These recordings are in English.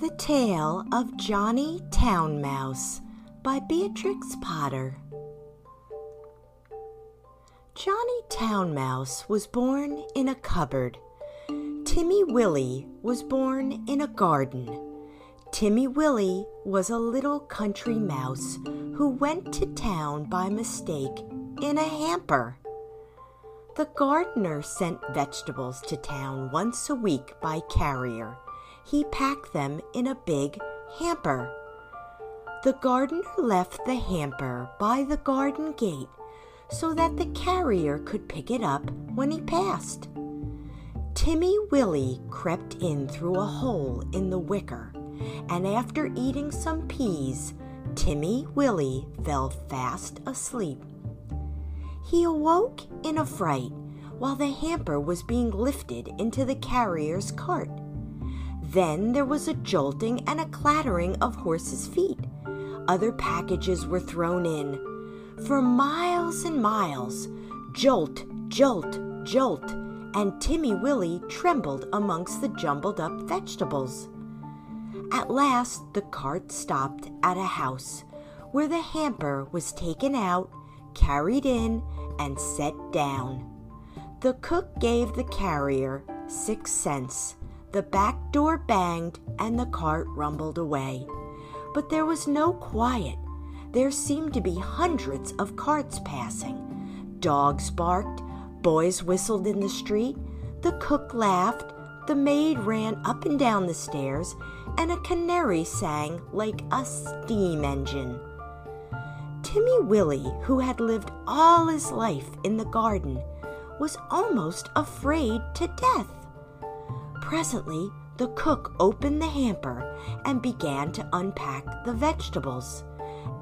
The Tale of Johnny Town Mouse by Beatrix Potter. Johnny Town Mouse was born in a cupboard. Timmy Willie was born in a garden. Timmy Willie was a little country mouse who went to town by mistake in a hamper. The gardener sent vegetables to town once a week by carrier he packed them in a big hamper. The gardener left the hamper by the garden gate so that the carrier could pick it up when he passed. Timmy Willie crept in through a hole in the wicker, and after eating some peas, Timmy Willie fell fast asleep. He awoke in a fright while the hamper was being lifted into the carrier's cart. Then there was a jolting and a clattering of horses' feet. Other packages were thrown in. For miles and miles, jolt, jolt, jolt, and Timmy Willie trembled amongst the jumbled up vegetables. At last the cart stopped at a house where the hamper was taken out, carried in, and set down. The cook gave the carrier six cents the back door banged and the cart rumbled away. But there was no quiet. There seemed to be hundreds of carts passing. Dogs barked, boys whistled in the street, the cook laughed, the maid ran up and down the stairs, and a canary sang like a steam engine. Timmy Willie, who had lived all his life in the garden, was almost afraid to death. Presently, the cook opened the hamper and began to unpack the vegetables.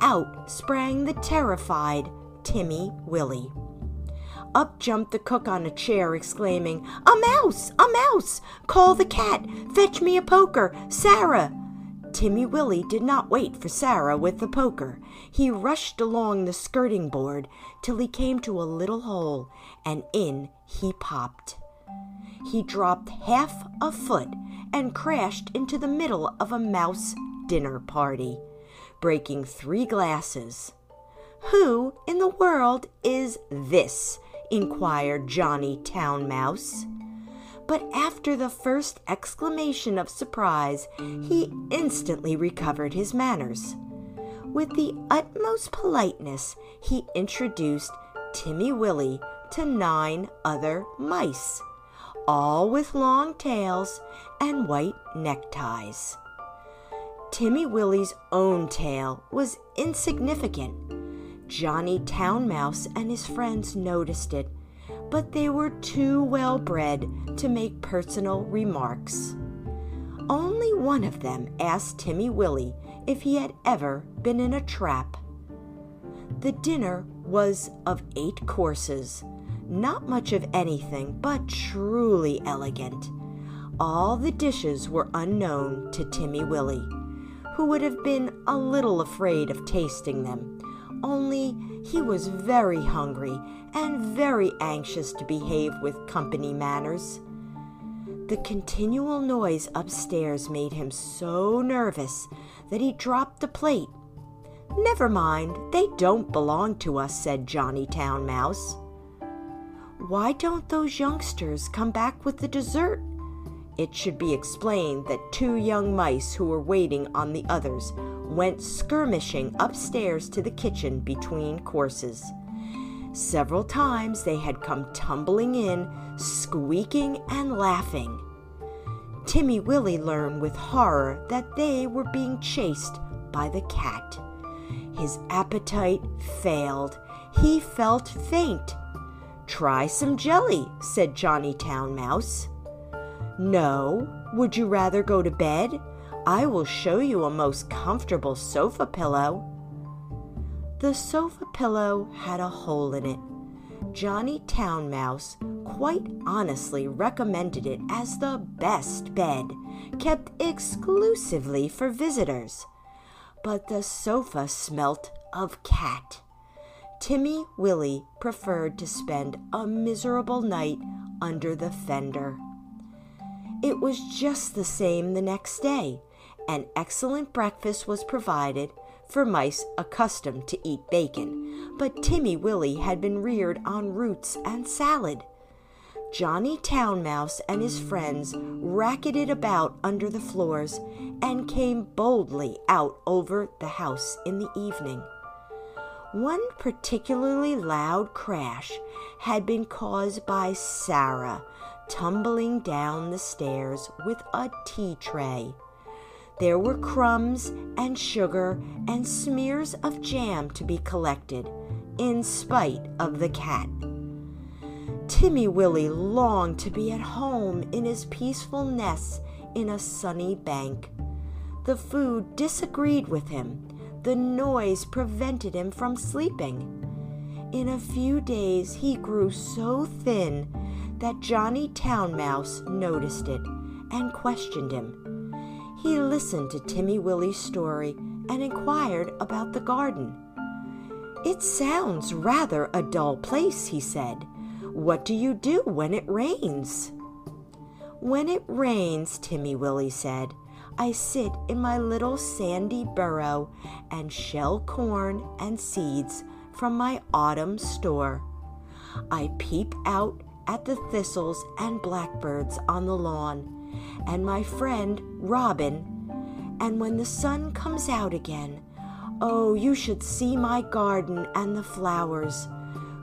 Out sprang the terrified Timmy Willie. Up jumped the cook on a chair, exclaiming, A mouse! A mouse! Call the cat! Fetch me a poker! Sarah! Timmy Willie did not wait for Sarah with the poker. He rushed along the skirting board till he came to a little hole, and in he popped he dropped half a foot and crashed into the middle of a mouse dinner party, breaking three glasses. Who in the world is this? inquired Johnny Town Mouse. But after the first exclamation of surprise, he instantly recovered his manners. With the utmost politeness, he introduced Timmy Willie to nine other mice all with long tails and white neckties. Timmy Willie's own tail was insignificant. Johnny Town Mouse and his friends noticed it, but they were too well bred to make personal remarks. Only one of them asked Timmy Willie if he had ever been in a trap. The dinner was of eight courses not much of anything, but truly elegant. All the dishes were unknown to Timmy Willie, who would have been a little afraid of tasting them, only he was very hungry and very anxious to behave with company manners. The continual noise upstairs made him so nervous that he dropped the plate. Never mind, they don't belong to us, said Johnny Town Mouse. Why don't those youngsters come back with the dessert? It should be explained that two young mice who were waiting on the others went skirmishing upstairs to the kitchen between courses. Several times they had come tumbling in, squeaking and laughing. Timmy Willie learned with horror that they were being chased by the cat. His appetite failed. He felt faint Try some jelly, said Johnny Town Mouse. No, would you rather go to bed? I will show you a most comfortable sofa pillow. The sofa pillow had a hole in it. Johnny Town Mouse quite honestly recommended it as the best bed, kept exclusively for visitors. But the sofa smelt of cat. Timmy Willie preferred to spend a miserable night under the fender. It was just the same the next day. An excellent breakfast was provided for mice accustomed to eat bacon, but Timmy Willie had been reared on roots and salad. Johnny Town Mouse and his friends racketed about under the floors and came boldly out over the house in the evening. One particularly loud crash had been caused by Sarah tumbling down the stairs with a tea tray. There were crumbs and sugar and smears of jam to be collected, in spite of the cat. Timmy Willie longed to be at home in his peaceful nest in a sunny bank. The food disagreed with him. The noise prevented him from sleeping. In a few days he grew so thin that Johnny Town Mouse noticed it and questioned him. He listened to Timmy Willie's story and inquired about the garden. It sounds rather a dull place, he said. What do you do when it rains? When it rains, Timmy Willie said, I sit in my little sandy burrow and shell corn and seeds from my autumn store. I peep out at the thistles and blackbirds on the lawn and my friend Robin. And when the sun comes out again, oh, you should see my garden and the flowers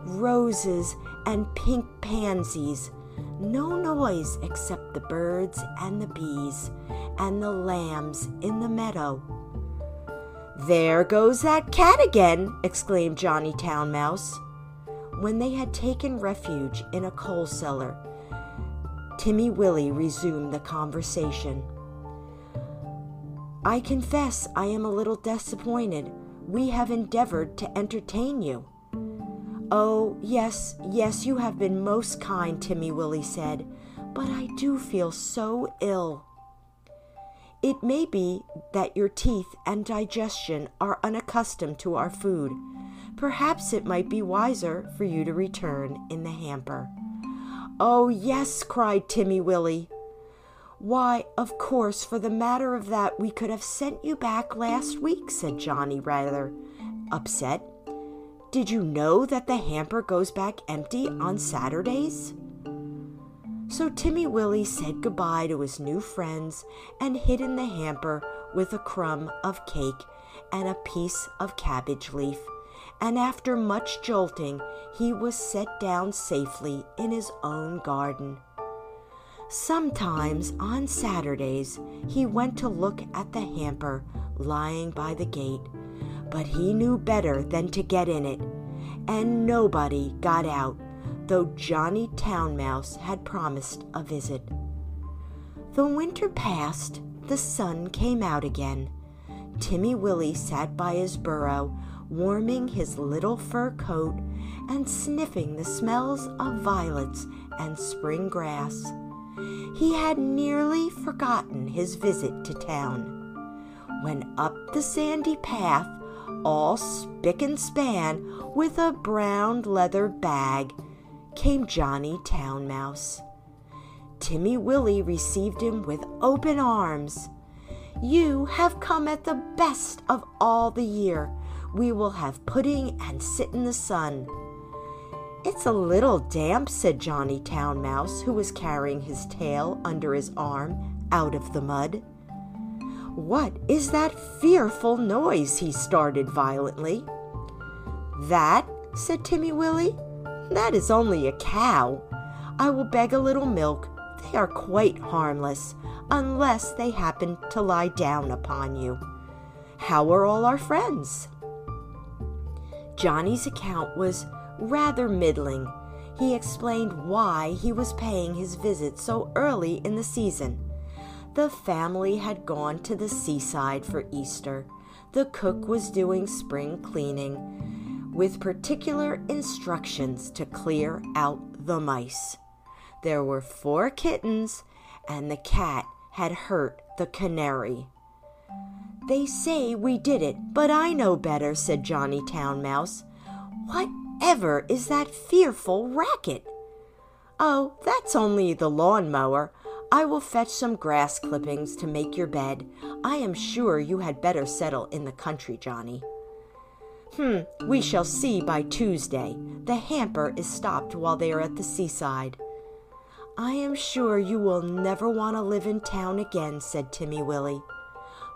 roses and pink pansies. No noise except the birds and the bees and the lambs in the meadow. There goes that cat again! exclaimed Johnny Town Mouse. When they had taken refuge in a coal cellar, Timmy Willie resumed the conversation. I confess I am a little disappointed. We have endeavored to entertain you. Oh, yes, yes, you have been most kind, Timmy Willie said, but I do feel so ill. It may be that your teeth and digestion are unaccustomed to our food. Perhaps it might be wiser for you to return in the hamper. Oh, yes, cried Timmy Willie. Why, of course, for the matter of that, we could have sent you back last week, said Johnny, rather upset. Did you know that the hamper goes back empty on Saturdays? So Timmy Willie said goodbye to his new friends and hid in the hamper with a crumb of cake and a piece of cabbage leaf and after much jolting, he was set down safely in his own garden. Sometimes on Saturdays he went to look at the hamper lying by the gate, but he knew better than to get in it, and nobody got out, though Johnny Town Mouse had promised a visit. The winter passed, the sun came out again. Timmy Willie sat by his burrow warming his little fur coat and sniffing the smells of violets and spring grass. He had nearly forgotten his visit to town. When up the sandy path, all spick and span, with a brown leather bag, came Johnny Town Mouse. Timmy Willie received him with open arms. You have come at the best of all the year, we will have pudding and sit in the sun. It's a little damp, said Johnny Town Mouse, who was carrying his tail under his arm out of the mud. What is that fearful noise? he started violently. That, said Timmy Willie, that is only a cow. I will beg a little milk. They are quite harmless, unless they happen to lie down upon you. How are all our friends? Johnny's account was rather middling. He explained why he was paying his visit so early in the season. The family had gone to the seaside for Easter. The cook was doing spring cleaning with particular instructions to clear out the mice. There were four kittens, and the cat had hurt the canary. They say we did it, but I know better, said Johnny Town Mouse. Whatever is that fearful racket? Oh, that's only the lawn mower. I will fetch some grass clippings to make your bed. I am sure you had better settle in the country, Johnny. Hmm, we shall see by Tuesday. The hamper is stopped while they are at the seaside. I am sure you will never want to live in town again, said Timmy Willie.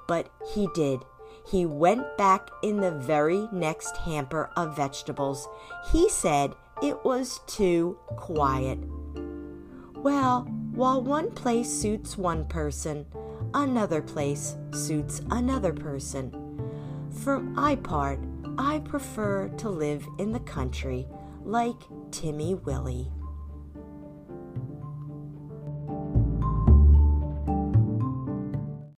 But he did. He went back in the very next hamper of vegetables. He said it was too quiet. Well, while one place suits one person, another place suits another person. For my part, I prefer to live in the country like Timmy Willie.